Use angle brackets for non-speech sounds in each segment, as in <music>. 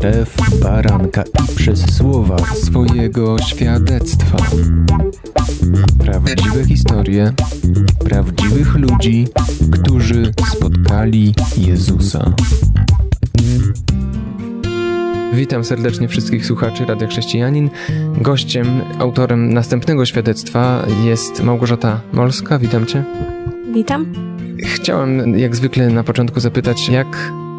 krew baranka i przez słowa swojego świadectwa. Prawdziwe historie prawdziwych ludzi, którzy spotkali Jezusa. Witam serdecznie wszystkich słuchaczy Radia Chrześcijanin. Gościem, autorem następnego świadectwa jest Małgorzata Molska. Witam Cię. Witam. Chciałem jak zwykle na początku zapytać, jak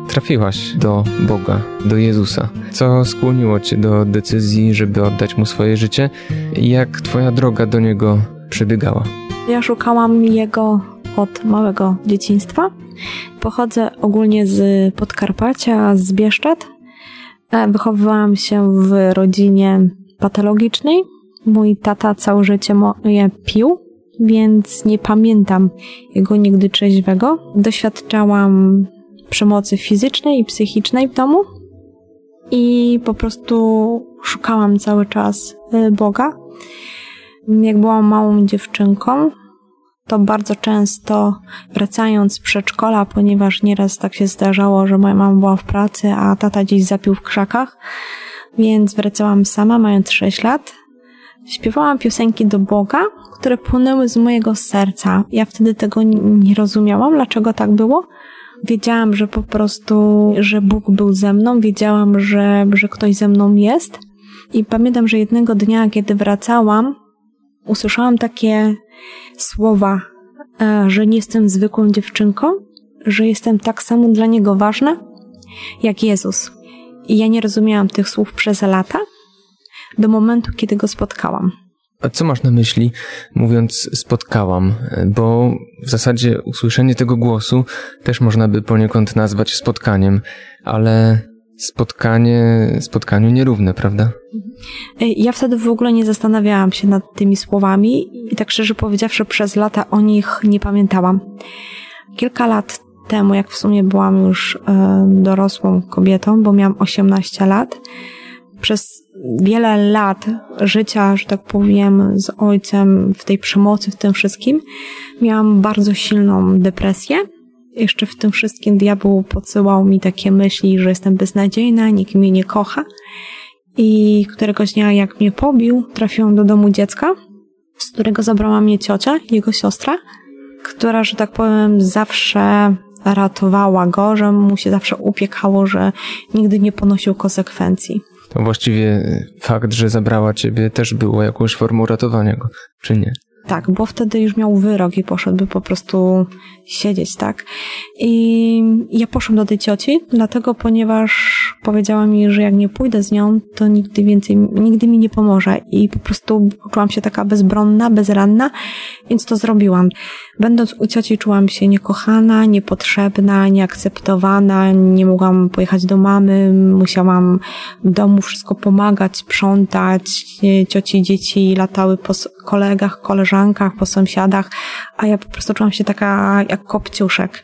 trafiłaś do Boga, do Jezusa? Co skłoniło Cię do decyzji, żeby oddać Mu swoje życie? Jak Twoja droga do Niego przebiegała? Ja szukałam Jego od małego dzieciństwa. Pochodzę ogólnie z Podkarpacia, z Bieszczad. E, wychowywałam się w rodzinie patologicznej. Mój tata całe życie moje pił, więc nie pamiętam jego nigdy trzeźwego. Doświadczałam przemocy fizycznej i psychicznej w domu i po prostu szukałam cały czas y, Boga. Jak byłam małą dziewczynką, to bardzo często wracając z przedszkola, ponieważ nieraz tak się zdarzało, że moja mama była w pracy, a tata gdzieś zapił w krzakach, więc wracałam sama, mając 6 lat. Śpiewałam piosenki do Boga, które płynęły z mojego serca. Ja wtedy tego nie rozumiałam, dlaczego tak było, Wiedziałam, że po prostu, że Bóg był ze mną, wiedziałam, że, że ktoś ze mną jest. I pamiętam, że jednego dnia, kiedy wracałam, usłyszałam takie słowa, e, że nie jestem zwykłą dziewczynką, że jestem tak samo dla Niego ważna, jak Jezus. I ja nie rozumiałam tych słów przez lata, do momentu, kiedy Go spotkałam. A co masz na myśli, mówiąc spotkałam? Bo w zasadzie usłyszenie tego głosu też można by poniekąd nazwać spotkaniem, ale spotkanie, spotkaniu nierówne, prawda? Ja wtedy w ogóle nie zastanawiałam się nad tymi słowami i tak szczerze powiedziawszy, przez lata o nich nie pamiętałam. Kilka lat temu, jak w sumie byłam już e, dorosłą kobietą, bo miałam 18 lat, przez wiele lat życia, że tak powiem, z ojcem w tej przemocy, w tym wszystkim, miałam bardzo silną depresję. Jeszcze w tym wszystkim diabeł podsyłał mi takie myśli, że jestem beznadziejna, nikt mnie nie kocha. I któregoś dnia, jak mnie pobił, trafiłam do domu dziecka, z którego zabrała mnie ciocia, jego siostra, która, że tak powiem, zawsze ratowała go, że mu się zawsze upiekało, że nigdy nie ponosił konsekwencji. To właściwie fakt, że zabrała ciebie też było jakąś formą ratowania go, czy nie? Tak, bo wtedy już miał wyrok i poszedłby po prostu siedzieć, tak? I ja poszłam do tej cioci, dlatego, ponieważ powiedziała mi, że jak nie pójdę z nią, to nigdy więcej, nigdy mi nie pomoże. I po prostu czułam się taka bezbronna, bezranna, więc to zrobiłam. Będąc u cioci czułam się niekochana, niepotrzebna, nieakceptowana, nie mogłam pojechać do mamy, musiałam w domu wszystko pomagać, sprzątać. Cioci dzieci latały po kolegach, koleżankach, po sąsiadach, a ja po prostu czułam się taka jak kopciuszek.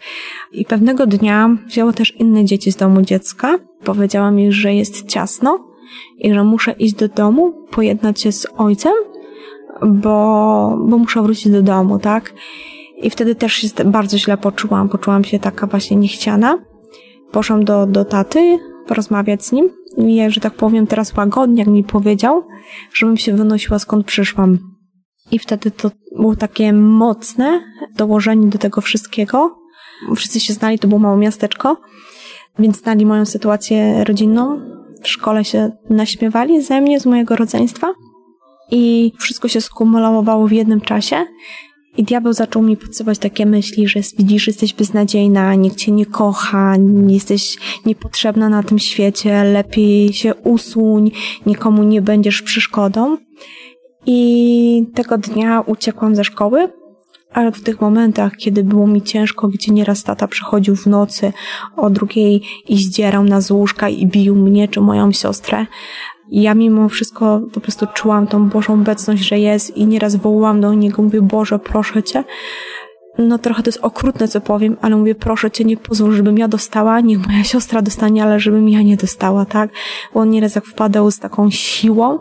I pewnego dnia wzięło też inne dzieci z domu dziecka. Powiedziała mi, że jest ciasno i że muszę iść do domu, pojednać się z ojcem, bo, bo muszę wrócić do domu, tak? I wtedy też się bardzo źle poczułam. Poczułam się taka właśnie niechciana. Poszłam do, do taty porozmawiać z nim i że tak powiem teraz łagodnie, jak mi powiedział, żebym się wynosiła skąd przyszłam. I wtedy to było takie mocne dołożenie do tego wszystkiego. Wszyscy się znali, to było małe miasteczko, więc znali moją sytuację rodzinną. W szkole się naśmiewali ze mnie, z mojego rodzeństwa. I wszystko się skumulowało w jednym czasie. I diabeł zaczął mi podsyłać takie myśli, że widzisz, jesteś beznadziejna, nikt cię nie kocha, jesteś niepotrzebna na tym świecie, lepiej się usuń, nikomu nie będziesz przeszkodą. I tego dnia uciekłam ze szkoły, ale w tych momentach, kiedy było mi ciężko, gdzie nieraz tata przychodził w nocy o drugiej i zdzierał na z łóżka i bił mnie czy moją siostrę, ja mimo wszystko po prostu czułam tą Bożą obecność, że jest i nieraz wołałam do Niego, mówię, Boże, proszę Cię. No trochę to jest okrutne, co powiem, ale mówię, proszę cię, nie pozwól, żebym ja dostała, niech moja siostra dostanie, ale żebym ja nie dostała, tak? Bo on nieraz jak wpadał z taką siłą,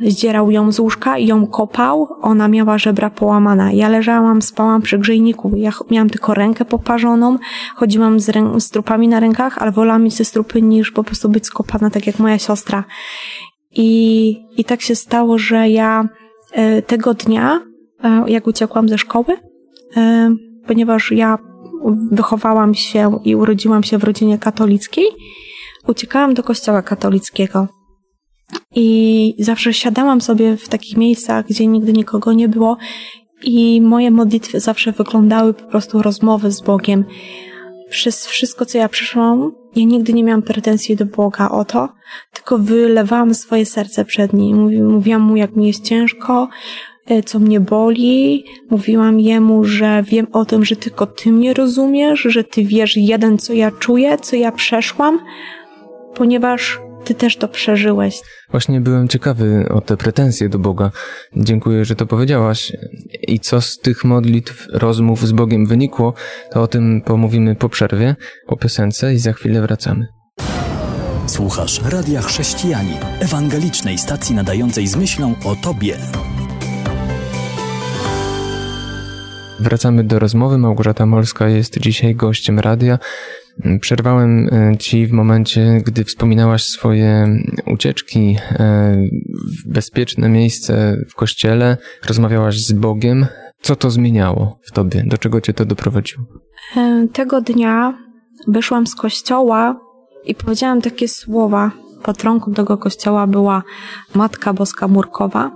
zdzierał ją z łóżka i ją kopał, ona miała żebra połamana. Ja leżałam, spałam przy grzejniku, ja miałam tylko rękę poparzoną, chodziłam z, rę- z trupami na rękach, ale wolałam mieć te strupy niż po prostu być skopana, tak jak moja siostra. I, i tak się stało, że ja e, tego dnia, e, jak uciekłam ze szkoły, ponieważ ja wychowałam się i urodziłam się w rodzinie katolickiej, uciekałam do kościoła katolickiego. I zawsze siadałam sobie w takich miejscach, gdzie nigdy nikogo nie było, i moje modlitwy zawsze wyglądały po prostu rozmowy z Bogiem. Przez wszystko, co ja przeszłam, ja nigdy nie miałam pretensji do Boga o to, tylko wylewałam swoje serce przed Nim. Mówiłam Mu, jak mi jest ciężko, co mnie boli. Mówiłam Jemu, że wiem o tym, że tylko Ty mnie rozumiesz, że Ty wiesz jeden, co ja czuję, co ja przeszłam, ponieważ Ty też to przeżyłeś. Właśnie byłem ciekawy o te pretensje do Boga. Dziękuję, że to powiedziałaś. I co z tych modlitw, rozmów z Bogiem wynikło, to o tym pomówimy po przerwie, po piosence i za chwilę wracamy. Słuchasz Radia Chrześcijani, ewangelicznej stacji nadającej z myślą o Tobie. Wracamy do rozmowy. Małgorzata Molska jest dzisiaj gościem radia. Przerwałem e, ci w momencie, gdy wspominałaś swoje ucieczki e, w bezpieczne miejsce w kościele, rozmawiałaś z Bogiem. Co to zmieniało w tobie? Do czego cię to doprowadziło? E, Tego dnia wyszłam z kościoła i powiedziałam takie słowa. Patronką tego kościoła była Matka Boska Murkowa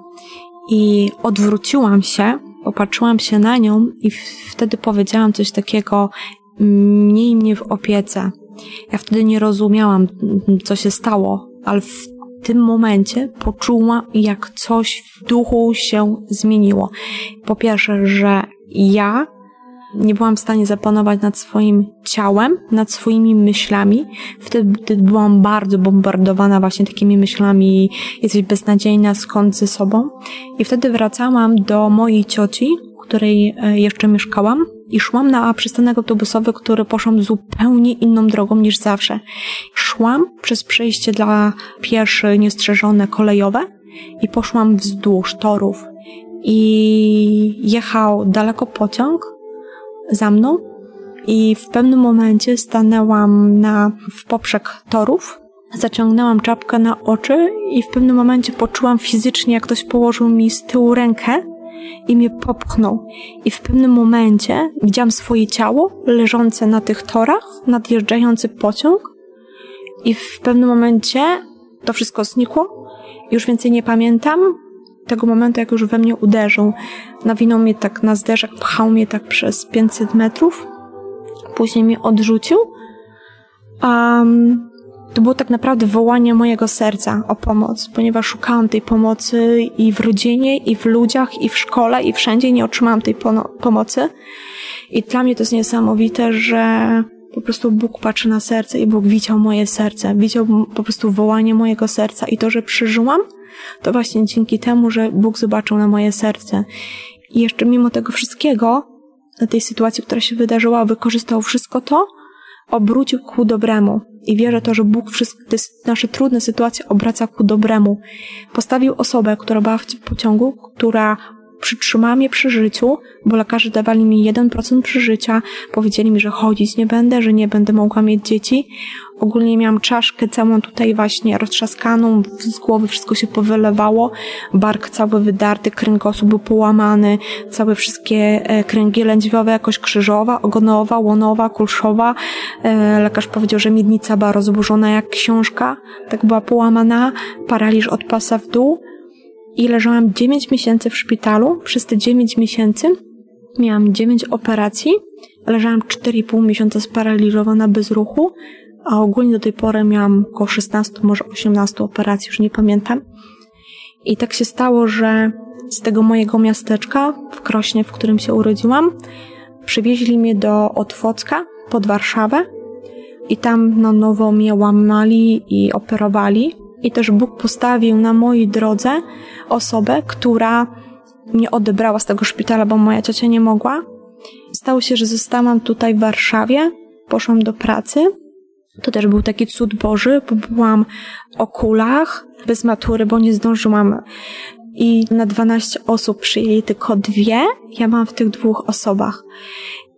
i odwróciłam się, popatrzyłam się na nią i wtedy powiedziałam coś takiego mniej mnie w opiece. Ja wtedy nie rozumiałam, co się stało, ale w tym momencie poczułam, jak coś w duchu się zmieniło. Po pierwsze, że ja nie byłam w stanie zapanować nad swoim ciałem, nad swoimi myślami. Wtedy byłam bardzo bombardowana właśnie takimi myślami, jesteś beznadziejna, skąd ze sobą. I wtedy wracałam do mojej cioci, której e, jeszcze mieszkałam i szłam na przystanek autobusowy, który poszłam zupełnie inną drogą niż zawsze. Szłam przez przejście dla pieszy niestrzeżone kolejowe i poszłam wzdłuż torów. I jechał daleko pociąg za mną i w pewnym momencie stanęłam na, w poprzek torów, zaciągnęłam czapkę na oczy i w pewnym momencie poczułam fizycznie, jak ktoś położył mi z tyłu rękę i mnie popchnął. I w pewnym momencie widziałam swoje ciało leżące na tych torach, nadjeżdżający pociąg i w pewnym momencie to wszystko znikło. Już więcej nie pamiętam tego momentu, jak już we mnie uderzył. Nawinął mnie tak na zderzak, pchał mnie tak przez 500 metrów. Później mnie odrzucił. Um, to było tak naprawdę wołanie mojego serca o pomoc, ponieważ szukałam tej pomocy i w rodzinie, i w ludziach, i w szkole, i wszędzie nie otrzymałam tej pomocy. I dla mnie to jest niesamowite, że po prostu Bóg patrzy na serce i Bóg widział moje serce, widział po prostu wołanie mojego serca i to, że przeżyłam, to właśnie dzięki temu, że Bóg zobaczył na moje serce. I jeszcze mimo tego wszystkiego, tej sytuacji, która się wydarzyła, wykorzystał wszystko to, obrócił ku dobremu. I wierzę to, że Bóg wszystkie nasze trudne sytuacje obraca ku dobremu. Postawił osobę, która była w pociągu, która przytrzymała mnie przy życiu, bo lekarze dawali mi 1% przeżycia, powiedzieli mi, że chodzić nie będę, że nie będę mogła mieć dzieci. Ogólnie miałam czaszkę całą tutaj właśnie roztrzaskaną, z głowy wszystko się powylewało, bark cały wydarty, kręgosłup był połamany, całe wszystkie e, kręgi lędźwiowe, jakoś krzyżowa, ogonowa, łonowa, kulszowa. E, Lekarz powiedział, że miednica była rozburzona jak książka, tak była połamana, paraliż od pasa w dół i leżałam 9 miesięcy w szpitalu. Przez te 9 miesięcy miałam 9 operacji, leżałam 4,5 miesiąca sparaliżowana bez ruchu, a ogólnie do tej pory miałam około 16, może 18 operacji, już nie pamiętam. I tak się stało, że z tego mojego miasteczka w Krośnie, w którym się urodziłam, przywieźli mnie do Otwocka pod Warszawę i tam na nowo mnie łamali i operowali. I też Bóg postawił na mojej drodze osobę, która mnie odebrała z tego szpitala, bo moja ciocia nie mogła. Stało się, że zostałam tutaj w Warszawie, poszłam do pracy. To też był taki cud Boży, bo byłam o kulach, bez matury, bo nie zdążyłam. I na 12 osób przyjęli tylko dwie. Ja byłam w tych dwóch osobach.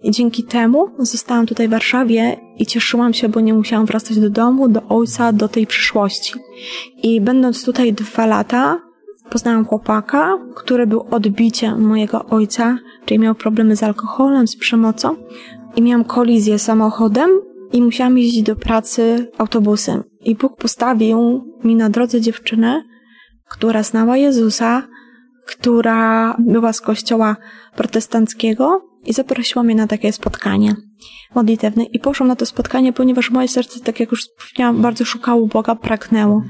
I dzięki temu zostałam tutaj w Warszawie i cieszyłam się, bo nie musiałam wracać do domu, do ojca, do tej przyszłości. I będąc tutaj dwa lata, poznałam chłopaka, który był odbiciem mojego ojca, czyli miał problemy z alkoholem, z przemocą. I miałam kolizję samochodem i musiałam jeździć do pracy autobusem. I Bóg postawił mi na drodze dziewczynę, która znała Jezusa, która była z kościoła protestanckiego i zaprosiła mnie na takie spotkanie modlitewne. I poszłam na to spotkanie, ponieważ moje serce, tak jak już wspomniałam, bardzo szukało Boga, pragnęło.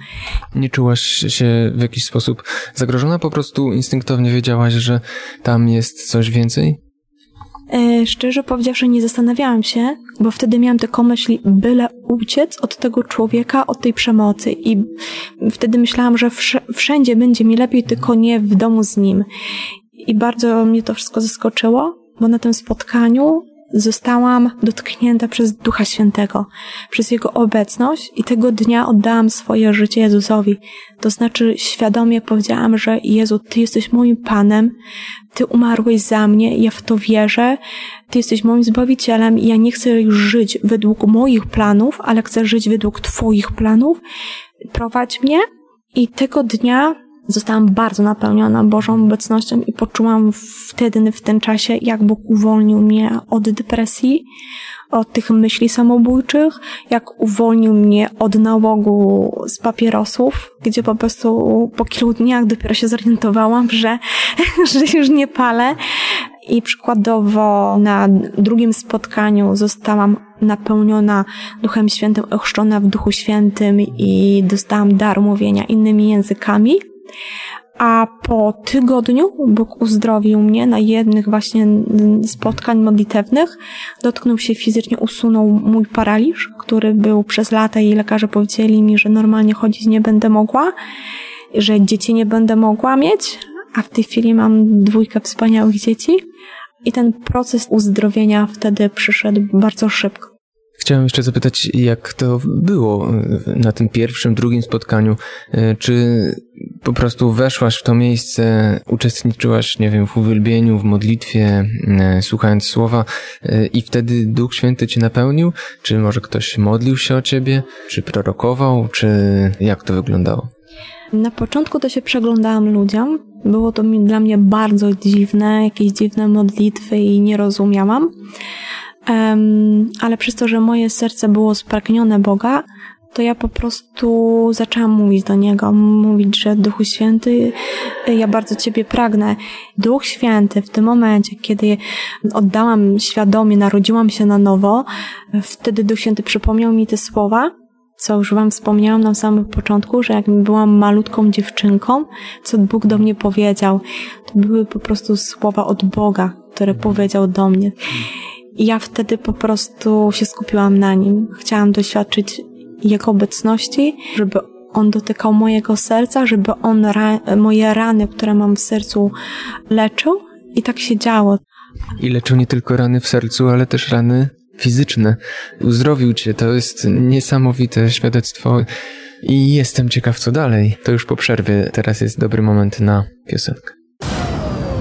Nie czułaś się w jakiś sposób zagrożona? Po prostu instynktownie wiedziałaś, że tam jest coś więcej? E, szczerze powiedziawszy, nie zastanawiałam się, bo wtedy miałam tylko myśli, byle uciec od tego człowieka, od tej przemocy. I wtedy myślałam, że wszędzie będzie mi lepiej, tylko nie w domu z nim. I bardzo mnie to wszystko zaskoczyło, bo na tym spotkaniu zostałam dotknięta przez Ducha Świętego, przez Jego obecność i tego dnia oddałam swoje życie Jezusowi. To znaczy świadomie powiedziałam, że Jezu, Ty jesteś moim Panem, Ty umarłeś za mnie, ja w to wierzę, Ty jesteś moim Zbawicielem i ja nie chcę już żyć według moich planów, ale chcę żyć według Twoich planów. Prowadź mnie i tego dnia zostałam bardzo napełniona Bożą obecnością i poczułam wtedy, w tym czasie, jak Bóg uwolnił mnie od depresji, od tych myśli samobójczych, jak uwolnił mnie od nałogu z papierosów, gdzie po prostu po kilku dniach dopiero się zorientowałam, że, <laughs> że już nie palę. I przykładowo na drugim spotkaniu zostałam napełniona Duchem Świętym, ochrzczona w Duchu Świętym i dostałam dar mówienia innymi językami. A po tygodniu Bóg uzdrowił mnie na jednych właśnie spotkań modlitewnych. Dotknął się fizycznie, usunął mój paraliż, który był przez lata i lekarze powiedzieli mi, że normalnie chodzić nie będę mogła, że dzieci nie będę mogła mieć, a w tej chwili mam dwójkę wspaniałych dzieci. I ten proces uzdrowienia wtedy przyszedł bardzo szybko. Chciałem jeszcze zapytać, jak to było na tym pierwszym, drugim spotkaniu. E, czy po prostu weszłaś w to miejsce, uczestniczyłaś, nie wiem, w uwielbieniu, w modlitwie, e, słuchając słowa e, i wtedy Duch Święty cię napełnił? Czy może ktoś modlił się o ciebie? Czy prorokował? Czy jak to wyglądało? Na początku to się przeglądałam ludziom. Było to dla mnie bardzo dziwne, jakieś dziwne modlitwy i nie rozumiałam. Um, ale przez to, że moje serce było spragnione Boga, to ja po prostu zaczęłam mówić do Niego, mówić, że Duchu Święty, ja bardzo Ciebie pragnę. Duch Święty w tym momencie, kiedy oddałam świadomie, narodziłam się na nowo, wtedy Duch Święty przypomniał mi te słowa, co już Wam wspomniałam na samym początku, że jak byłam malutką dziewczynką, co Bóg do mnie powiedział, to były po prostu słowa od Boga, które powiedział do mnie. I ja wtedy po prostu się skupiłam na nim. Chciałam doświadczyć jego obecności, żeby on dotykał mojego serca, żeby on ra moje rany, które mam w sercu, leczył. I tak się działo. I leczył nie tylko rany w sercu, ale też rany fizyczne. Uzdrowił cię. To jest niesamowite świadectwo. I jestem ciekaw, co dalej. To już po przerwie. Teraz jest dobry moment na piosenkę.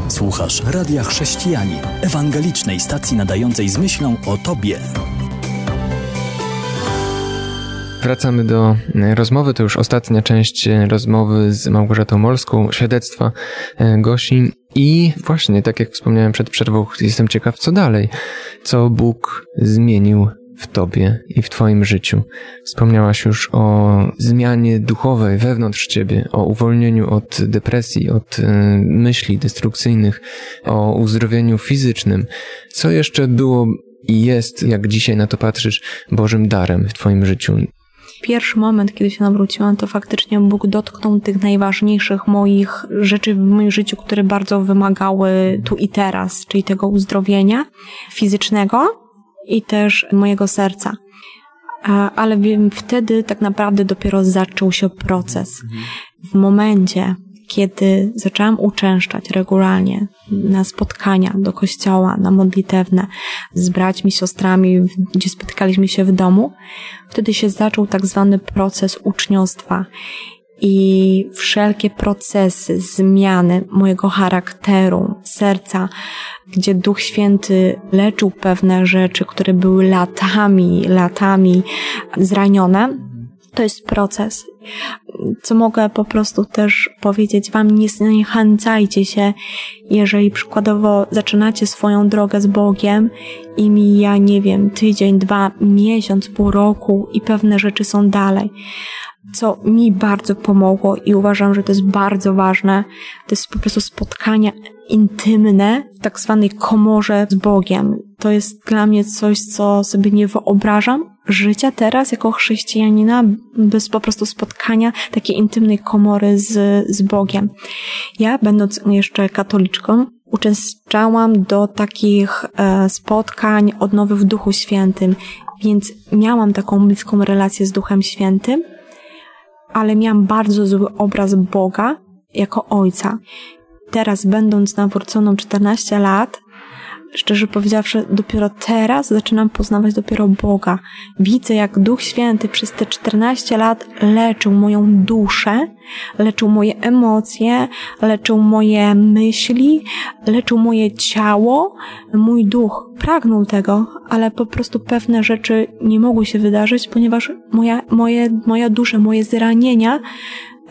Słuchasz Radia Chrześcijani, ewangelicznej stacji nadającej z myślą o Tobie. Wracamy do e, rozmowy, to już ostatnia część e, rozmowy z Małgorzatą Molską, świadectwa e, Gosi. I właśnie, tak jak wspomniałem przed przerwą, jestem ciekaw, co dalej, co Bóg zmienił w Tobie i w Twoim życiu. Wspomniałaś już o zmianie duchowej wewnątrz Ciebie, o uwolnieniu od depresji, od myśli destrukcyjnych, o uzdrowieniu fizycznym. Co jeszcze było i jest, jak dzisiaj na to patrzysz, Bożym darem w Twoim życiu? Pierwszy moment, kiedy się nawróciłam, to faktycznie Bóg dotknął tych najważniejszych moich rzeczy w moim życiu, które bardzo wymagały tu i teraz, czyli tego uzdrowienia fizycznego i też mojego serca. Ale wtedy tak naprawdę dopiero zaczął się proces. W momencie, kiedy zaczęłam uczęszczać regularnie na spotkania do kościoła, na modlitewne z braćmi, siostrami, gdzie spotykaliśmy się w domu, wtedy się zaczął tak zwany proces uczniostwa i wszelkie procesy, zmiany mojego charakteru, serca, gdzie Duch Święty leczył pewne rzeczy, które były latami, latami zranione, to jest proces. Co mogę po prostu też powiedzieć Wam, nie zniechęcajcie się, jeżeli przykładowo zaczynacie swoją drogę z Bogiem i mija, nie wiem, tydzień, dwa, miesiąc, pół roku i pewne rzeczy są dalej co mi bardzo pomogło i uważam, że to jest bardzo ważne, to jest po prostu spotkania intymne w tak zwanej komorze z Bogiem. To jest dla mnie coś, co sobie nie wyobrażam życia teraz jako chrześcijanina bez po prostu spotkania takiej intymnej komory z, z Bogiem. Ja, będąc jeszcze katoliczką, uczęszczałam do takich e, spotkań odnowy w Duchu Świętym, więc miałam taką bliską relację z Duchem Świętym ale miałam bardzo zły obraz Boga jako Ojca. Teraz, będąc nawróconą 14 lat, szczerze powiedziawszy, dopiero teraz zaczynam poznawać dopiero Boga. Widzę, jak Duch Święty przez te 14 lat leczył moją duszę, leczył moje emocje, leczył moje myśli, leczył moje ciało. Mój duch pragnął tego, ale po prostu pewne rzeczy nie mogły się wydarzyć, ponieważ moja, moje, moja dusza, moje zranienia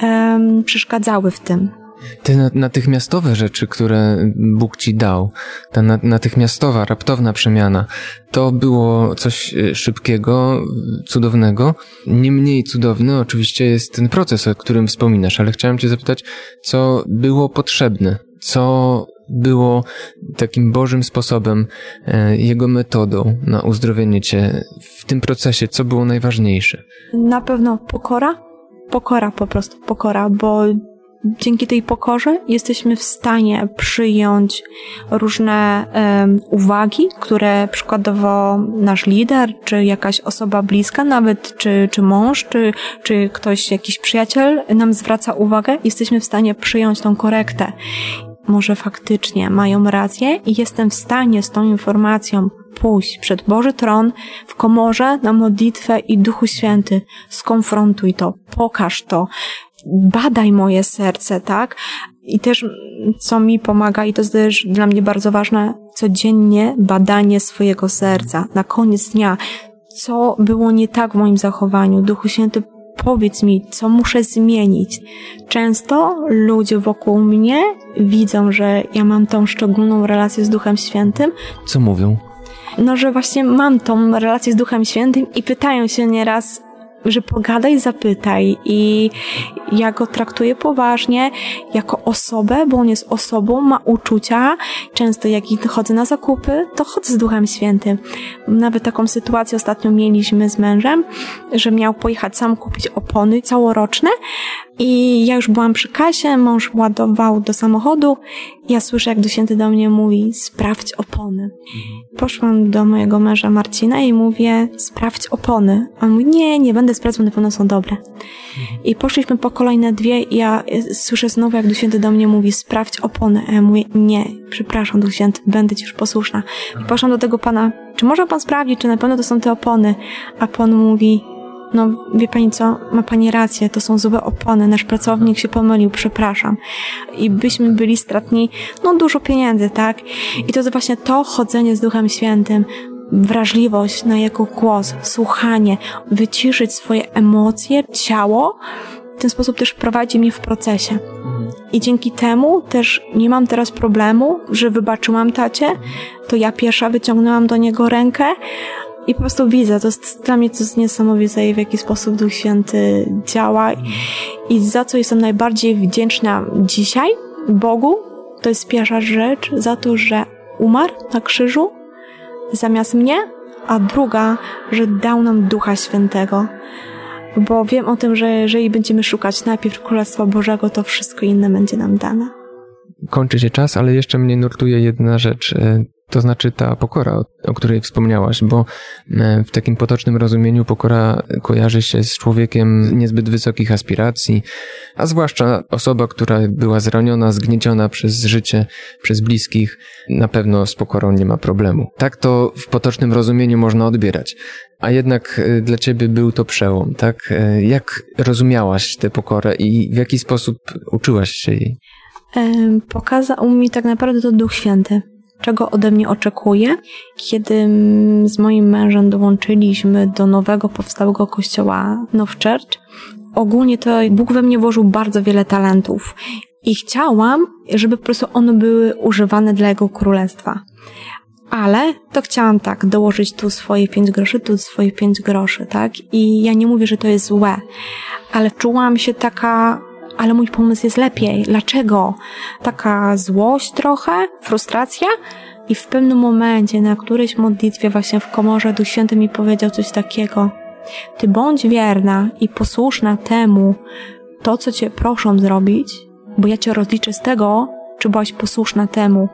um, przeszkadzały w tym. Te natychmiastowe rzeczy, które Bóg ci dał, ta natychmiastowa, raptowna przemiana, to było coś e, szybkiego, cudownego. Nie mniej cudowny oczywiście jest ten proces, o którym wspominasz, ale chciałem cię zapytać, co było potrzebne, co było takim Bożym sposobem, e, Jego metodą na uzdrowienie cię w tym procesie, co było najważniejsze? Na pewno pokora. Pokora po prostu, pokora, bo dzięki tej pokorze jesteśmy w stanie przyjąć różne um, uwagi, które przykładowo nasz lider, czy jakaś osoba bliska, nawet czy, czy mąż, czy, czy ktoś, jakiś przyjaciel nam zwraca uwagę, jesteśmy w stanie przyjąć tą korektę. Może faktycznie mają rację i jestem w stanie z tą informacją pójść przed Boży Tron w komorze na modlitwę i Duchu Święty. Skonfrontuj to, pokaż to, badaj moje serce, tak? I też, co mi pomaga, i to jest też dla mnie bardzo ważne, codziennie badanie swojego serca. Na koniec dnia, co było nie tak w moim zachowaniu. Duchu Święty, powiedz mi, co muszę zmienić. Często ludzie wokół mnie widzą, że ja mam tą szczególną relację z Duchem Świętym. Co mówią? No, że właśnie mam tą relację z Duchem Świętym i pytają się nieraz, że pogadaj, zapytaj i ja go traktuję poważnie jako osobę, bo on jest osobą, ma uczucia. Często jak chodzę na zakupy, to chodzę z Duchem Świętym. Nawet taką sytuację ostatnio mieliśmy z mężem, że miał pojechać sam kupić opony całoroczne i ja już byłam przy kasie, mąż ładował do samochodu. Ja słyszę, jak Święty do mnie mówi, sprawdź opony. Poszłam do mojego męża Marcina i mówię, sprawdź opony. On mówi, nie, nie będę sprawdzał, na pewno są dobre. I poszliśmy po kolejne dwie i ja słyszę znowu, jak Duch Święty do mnie mówi, sprawdź opony. A ja mówię, nie, przepraszam, Duch Święty, będę ci już posłuszna. I poszłam do tego pana, czy może pan sprawdzić, czy na pewno to są te opony? A pan mówi, no wie pani co, ma pani rację, to są złe opony, nasz pracownik się pomylił, przepraszam. I byśmy byli stratni, no dużo pieniędzy, tak? I to jest właśnie to chodzenie z Duchem Świętym, wrażliwość na jego głos, słuchanie, wyciszyć swoje emocje, ciało, w ten sposób też prowadzi mnie w procesie. I dzięki temu też nie mam teraz problemu, że wybaczyłam tacie, to ja pierwsza wyciągnęłam do niego rękę, i po prostu widzę, to jest dla mnie to jest niesamowite w jaki sposób Duch Święty działa i za co jestem najbardziej wdzięczna dzisiaj Bogu, to jest pierwsza rzecz za to, że umarł na krzyżu zamiast mnie, a druga, że dał nam Ducha Świętego. Bo wiem o tym, że jeżeli będziemy szukać najpierw Królestwa Bożego, to wszystko inne będzie nam dane. Kończy się czas, ale jeszcze mnie nurtuje jedna rzecz. To znaczy ta pokora, o której wspomniałaś, bo e, w takim potocznym rozumieniu pokora kojarzy się z człowiekiem niezbyt wysokich aspiracji, a zwłaszcza osoba, która była zraniona, zgnieciona przez życie, przez bliskich, na pewno z pokorą nie ma problemu. Tak to w potocznym rozumieniu można odbierać. A jednak e, dla ciebie był to przełom, tak? E, jak rozumiałaś tę pokorę i w jaki sposób uczyłaś się jej? Pokazał mi tak naprawdę to Duch Święty czego ode mnie oczekuje. Kiedy z moim mężem dołączyliśmy do nowego powstałego kościoła Now Church, ogólnie to Bóg we mnie włożył bardzo wiele talentów i chciałam, żeby po prostu one były używane dla Jego królestwa. Ale to chciałam tak, dołożyć tu swoje pięć groszy, tu swoje pięć groszy, tak? I ja nie mówię, że to jest złe, ale czułam się taka ale mój pomysł jest lepiej. Dlaczego? Taka złość trochę, frustracja. I w pewnym momencie, na którejś modlitwie właśnie w komorze Duch Święty mi powiedział coś takiego. Ty bądź wierna i posłuszna temu, to co cię proszą zrobić, bo ja cię rozliczę z tego, czy byłaś posłuszna temu,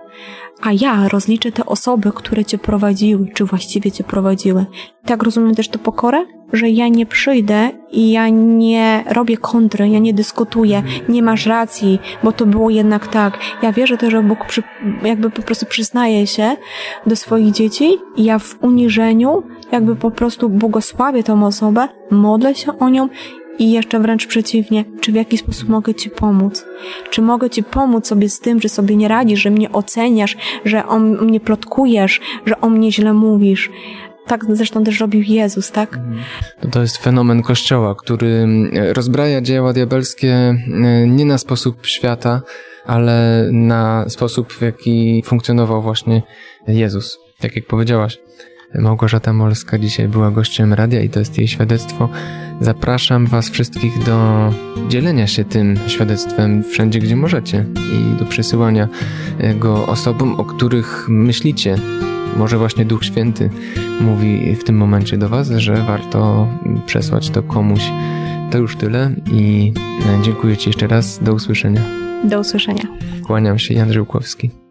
a ja rozliczę te osoby, które cię prowadziły, czy właściwie cię prowadziły. Tak rozumiem też tę pokorę? Że ja nie przyjdę i ja nie robię kontry, ja nie dyskutuję, nie masz racji, bo to było jednak tak. Ja wierzę też, że Bóg przy, jakby po prostu przyznaje się do swoich dzieci i ja w uniżeniu jakby po prostu błogosławię tą osobę, modlę się o nią i jeszcze wręcz przeciwnie, czy w jaki sposób mogę Ci pomóc? Czy mogę Ci pomóc sobie z tym, że sobie nie radzisz, że mnie oceniasz, że o mnie plotkujesz, że o mnie źle mówisz? Tak zresztą też robił Jezus, tak? To, to jest fenomen Kościoła, który mm, rozbraja dzieła diabelskie mm, nie na sposób świata, ale na sposób, w jaki funkcjonował właśnie Jezus. Tak jak powiedziałaś, Małgorzata Molska dzisiaj była gościem radia i to jest jej świadectwo. Zapraszam Was wszystkich do dzielenia się tym świadectwem wszędzie, gdzie możecie i do przesyłania go osobom, o których myślicie. Może właśnie Duch Święty mówi w tym momencie do Was, że warto przesłać to komuś. To już tyle i dziękuję Ci jeszcze raz. Do usłyszenia. Do usłyszenia. Kłaniam się, Jan Żyłkowski.